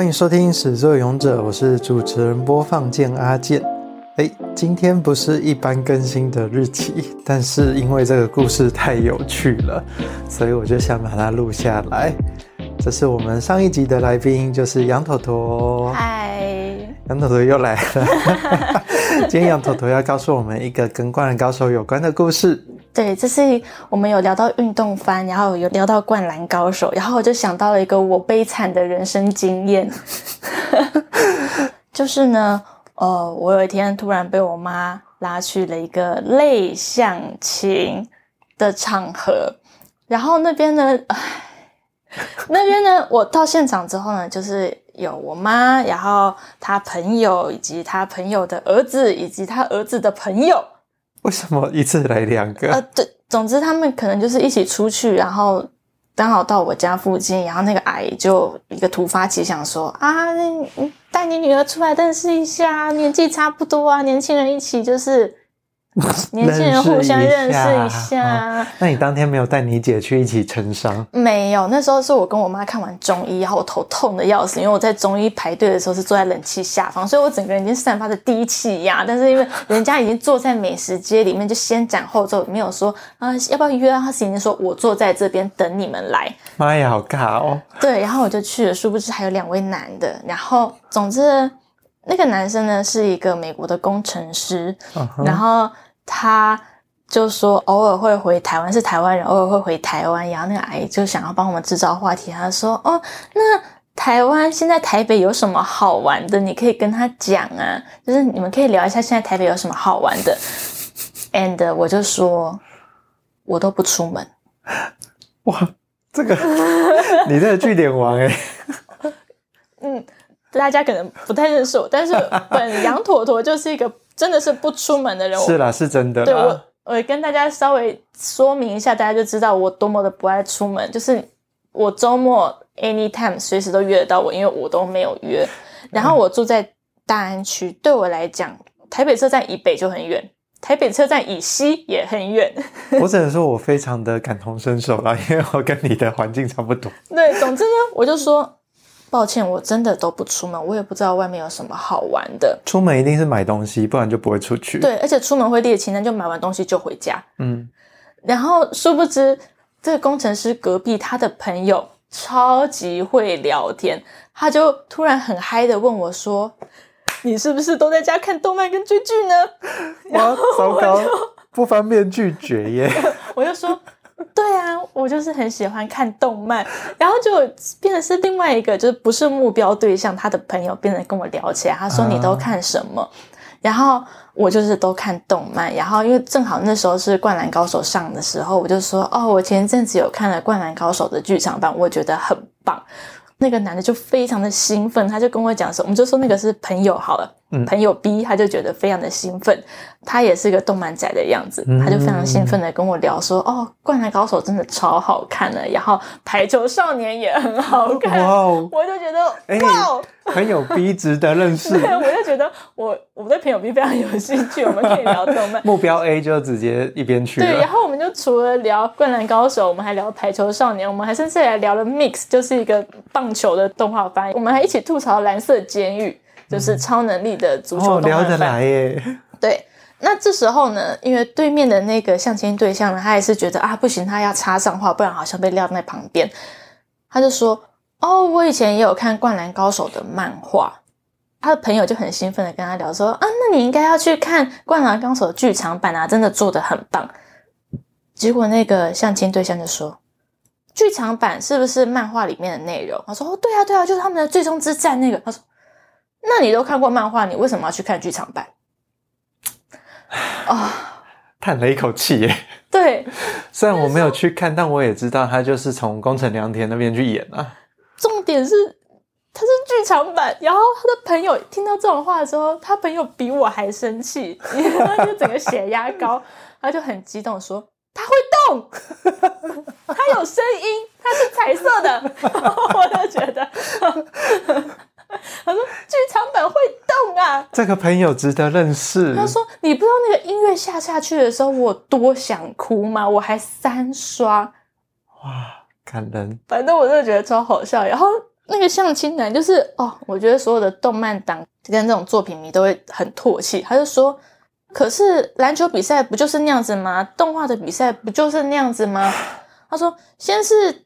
欢迎收听《始作俑者》，我是主持人播放键阿健。诶，今天不是一般更新的日期，但是因为这个故事太有趣了，所以我就想把它录下来。这是我们上一集的来宾，就是羊驼驼。嗨，羊驼驼又来了。今天羊驼驼要告诉我们一个跟《灌篮高手》有关的故事。对，这是我们有聊到运动番，然后有聊到《灌篮高手》，然后我就想到了一个我悲惨的人生经验，就是呢。哦，我有一天突然被我妈拉去了一个类相亲的场合，然后那边呢，唉，那边呢，我到现场之后呢，就是有我妈，然后他朋友，以及他朋友的儿子，以及他儿子的朋友。为什么一次来两个？呃，对，总之他们可能就是一起出去，然后。刚好到我家附近，然后那个阿姨就一个突发奇想说：“啊，你带你女儿出来认识一下，年纪差不多啊，年轻人一起就是。” 年轻人互相认识一下，哦。那你当天没有带你姐去一起疗伤？没有，那时候是我跟我妈看完中医，然后我头痛的要死，因为我在中医排队的时候是坐在冷气下方，所以我整个人已经散发着低气压。但是因为人家已经坐在美食街里面，就先斩后奏，没有说啊要不要约啊？他是已经说我坐在这边等你们来。妈呀，好尬哦！对，然后我就去了，殊不知还有两位男的。然后总之。那个男生呢，是一个美国的工程师，uh -huh. 然后他就说偶尔会回台湾，是台湾人，偶尔会回台湾。然后那个阿姨就想要帮我们制造话题，他说：“哦，那台湾现在台北有什么好玩的？你可以跟他讲啊，就是你们可以聊一下现在台北有什么好玩的。” And 我就说，我都不出门。哇，这个 你这个据点王哎，嗯。大家可能不太认识我，但是 本羊驼驼就是一个真的是不出门的人。是啦，是真的。对，我，我跟大家稍微说明一下，大家就知道我多么的不爱出门。就是我周末 anytime 随时都约得到我，因为我都没有约。然后我住在大安区，嗯，对我来讲，台北车站以北就很远，台北车站以西也很远。我只能说我非常的感同身受啦，因为我跟你的环境差不多。对，总之呢，我就说。抱歉，我真的都不出门，我也不知道外面有什么好玩的。出门一定是买东西，不然就不会出去。对，而且出门会列清单，就买完东西就回家。嗯，然后殊不知，这个工程师隔壁他的朋友超级会聊天，他就突然很嗨的问我说：“你是不是都在家看动漫跟追剧呢？”哇，糟糕，不方便拒绝耶。我就说。对啊，我就是很喜欢看动漫，然后就变成是另外一个，就是不是目标对象，他的朋友变成跟我聊起来，他说你都看什么？嗯、然后我就是都看动漫，然后因为正好那时候是《灌篮高手》上的时候，我就说哦，我前阵子有看了《灌篮高手》的剧场版，我觉得很棒。那个男的就非常的兴奋，他就跟我讲说，我们就说那个是朋友好了。嗯、朋友 B 他就觉得非常的兴奋，他也是个动漫宅的样子，嗯、他就非常兴奋的跟我聊说：“哦，灌篮高手真的超好看的，然后排球少年也很好看。”哇，我就觉得哇、欸，朋友 B 值得认识。对，我就觉得我我对朋友 B 非常有兴趣，我们可以聊动漫。目标 A 就直接一边去了。对，然后我们就除了聊灌篮高手，我们还聊排球少年，我们还甚至还聊了 Mix，就是一个棒球的动画番，我们还一起吐槽蓝色监狱。就是超能力的足球聊得来耶。对，那这时候呢，因为对面的那个相亲对象呢，他也是觉得啊，不行，他要插上话，不然好像被撂在旁边。他就说：“哦，我以前也有看《灌篮高手》的漫画。”他的朋友就很兴奋的跟他聊说：“啊，那你应该要去看《灌篮高手》的剧场版啊，真的做的很棒。”结果那个相亲对象就说：“剧场版是不是漫画里面的内容？”他说：“哦，对啊，对啊，就是他们的最终之战那个。”他说。那你都看过漫画，你为什么要去看剧场版？啊，叹了一口气耶。对，虽然我没有去看，但我也知道他就是从宫城良田那边去演啊。重点是他是剧场版，然后他的朋友听到这种话的时候，他朋友比我还生气，他就整个血压高，他就很激动说：“他会动，他有声音，他是彩色的。”我就觉得。这个朋友值得认识。他说：“你不知道那个音乐下下去的时候，我多想哭吗？我还三刷。”哇，感人。反正我真的觉得超好笑。然后那个相亲男就是哦，我觉得所有的动漫党跟这种作品迷都会很唾弃。他就说：“可是篮球比赛不就是那样子吗？动画的比赛不就是那样子吗？”他说：“先是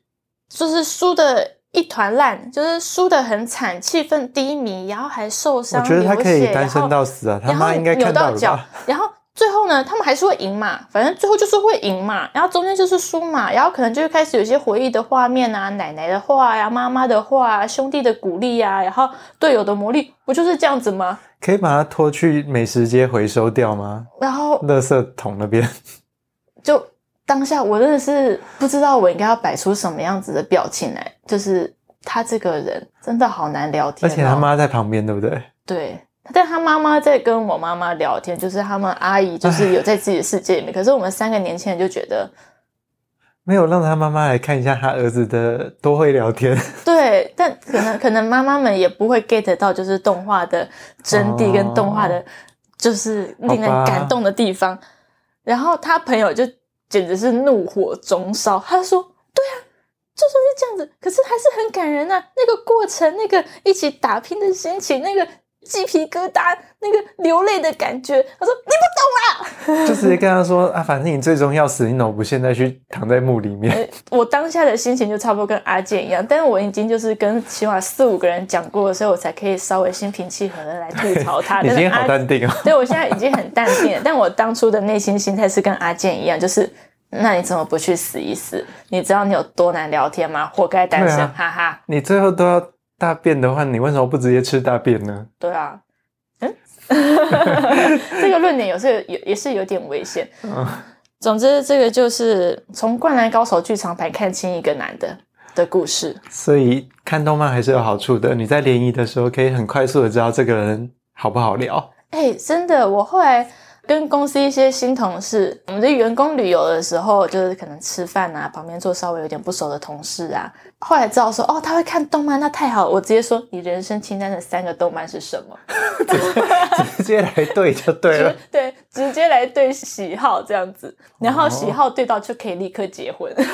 就是输的一团烂，就是输的很惨，气氛低迷，然后还受伤，我觉得他可以单身到死啊！他妈应该看到脚？然后。”最后呢，他们还是会赢嘛，反正最后就是会赢嘛，然后中间就是输嘛，然后可能就会开始有一些回忆的画面啊，奶奶的话呀、啊，妈妈的话、啊，兄弟的鼓励呀、啊，然后队友的魔力，不就是这样子吗？可以把它拖去美食街回收掉吗？然后，垃圾桶那边，就当下我真的是不知道我应该要摆出什么样子的表情来，就是他这个人真的好难聊天、哦，而且他妈在旁边，对不对？对。但他妈妈在跟我妈妈聊天，就是他们阿姨就是有在自己的世界里面，可是我们三个年轻人就觉得没有让他妈妈来看一下他儿子的多会聊天。对，但可能可能妈妈们也不会 get 到就是动画的真谛跟动画的，就是令人感动的地方。然后他朋友就简直是怒火中烧，他说：“对啊，就算是这样子，可是还是很感人啊！那个过程，那个一起打拼的心情，那个。”鸡皮疙瘩，那个流泪的感觉。他说：“你不懂啦。”就直接跟他说：“啊，反正你最终要死，你怎么不现在去躺在墓里面？”我当下的心情就差不多跟阿健一样，但是我已经就是跟起码四五个人讲过了，所以我才可以稍微心平气和的来吐槽他。你今天好淡定哦。对，我现在已经很淡定了，但我当初的内心心态是跟阿健一样，就是那你怎么不去死一死？你知道你有多难聊天吗？活该单身，啊、哈哈。你最后都要。大便的话，你为什么不直接吃大便呢？对啊，嗯，这个论点有时候也也是有点危险。嗯，总之，这个就是从《灌篮高手》剧场版看清一个男的的故事。所以看动漫还是有好处的。你在联谊的时候，可以很快速的知道这个人好不好聊。哎，真的，我后来。跟公司一些新同事，我们的员工旅游的时候，就是可能吃饭啊，旁边坐稍微有点不熟的同事啊，后来知道说，哦，他会看动漫，那太好了。我直接说，你人生清单的三个动漫是什么？直接来对就对了，对，直接来对喜好这样子，然后喜好对到就可以立刻结婚。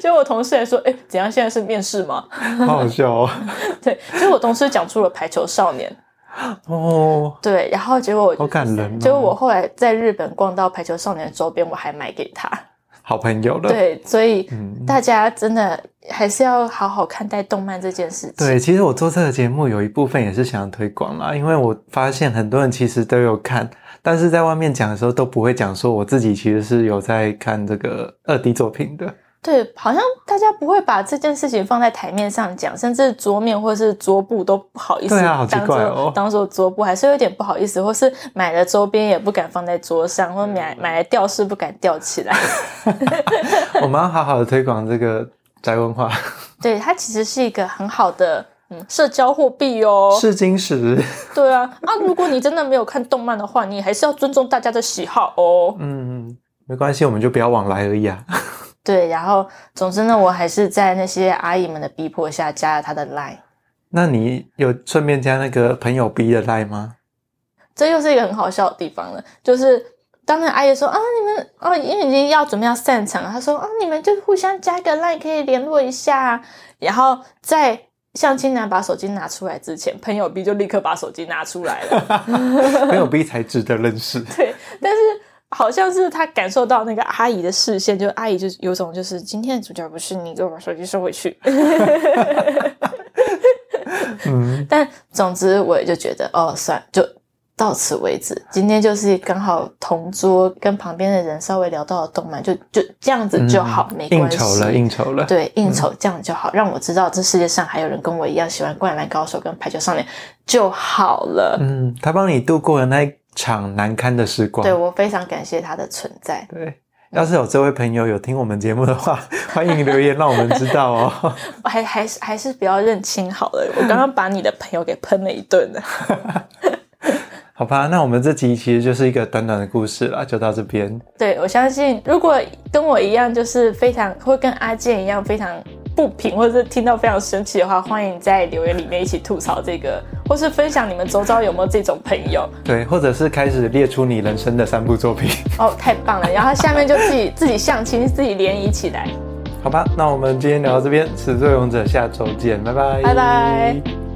结果我同事还说，哎，怎样？现在是面试吗？好好笑哦。对，结果我同事讲出了排球少年。哦，对，然后结果我好感人，结果我后来在日本逛到排球少年的周边，我还买给他，好朋友了。对，所以大家真的还是要好好看待动漫这件事情。对，其实我做这个节目有一部分也是想要推广啦，因为我发现很多人其实都有看，但是在外面讲的时候都不会讲说我自己其实是有在看这个二 D 作品的。对，好像大家不会把这件事情放在台面上讲，甚至桌面或是桌布都不好意思。对啊，好奇怪哦。当做桌布还是有点不好意思，或是买了周边也不敢放在桌上，或买买来吊饰不敢吊起来。我们要好好的推广这个宅文化。对，它其实是一个很好的嗯社交货币哦。试金石。对啊，啊，如果你真的没有看动漫的话，你还是要尊重大家的喜好哦。嗯，没关系，我们就不要往来而已啊。对，然后总之呢，我还是在那些阿姨们的逼迫下加了他的 line。那你有顺便加那个朋友 B 的 line 吗？这又是一个很好笑的地方了，就是当那阿姨说啊，你们哦，因为已经要准备要散场了，她说啊，你们就互相加个 line 可以联络一下。然后在相亲男把手机拿出来之前，朋友 B 就立刻把手机拿出来了。朋友 B 才值得认识。对，但是。好像是他感受到那个阿姨的视线，就阿姨就有种就是今天的主角不是你，给我把手机收回去。嗯，但总之我也就觉得哦，算就到此为止。今天就是刚好同桌跟旁边的人稍微聊到了动漫，就就这样子就好，嗯、没关系。应酬了，应酬了。对，应酬这样就好，嗯、让我知道这世界上还有人跟我一样喜欢《灌篮高手》跟《排球少年》就好了。嗯，他帮你度过了那。场难堪的时光，对，我非常感谢他的存在。对，要是有这位朋友有听我们节目的话，欢迎留言让我们知道哦。还还是还是不要认亲好了，我刚刚把你的朋友给喷了一顿了。好吧，那我们这集其实就是一个短短的故事了，就到这边。对，我相信，如果跟我一样，就是非常会跟阿健一样非常。不平，或者是听到非常生气的话，欢迎在留言里面一起吐槽这个，或是分享你们周遭有没有这种朋友。对，或者是开始列出你人生的三部作品。哦，太棒了！然后下面就自己 自己相亲，自己联谊起来。好吧，那我们今天聊到这边，始作俑者下周见，拜拜，拜拜。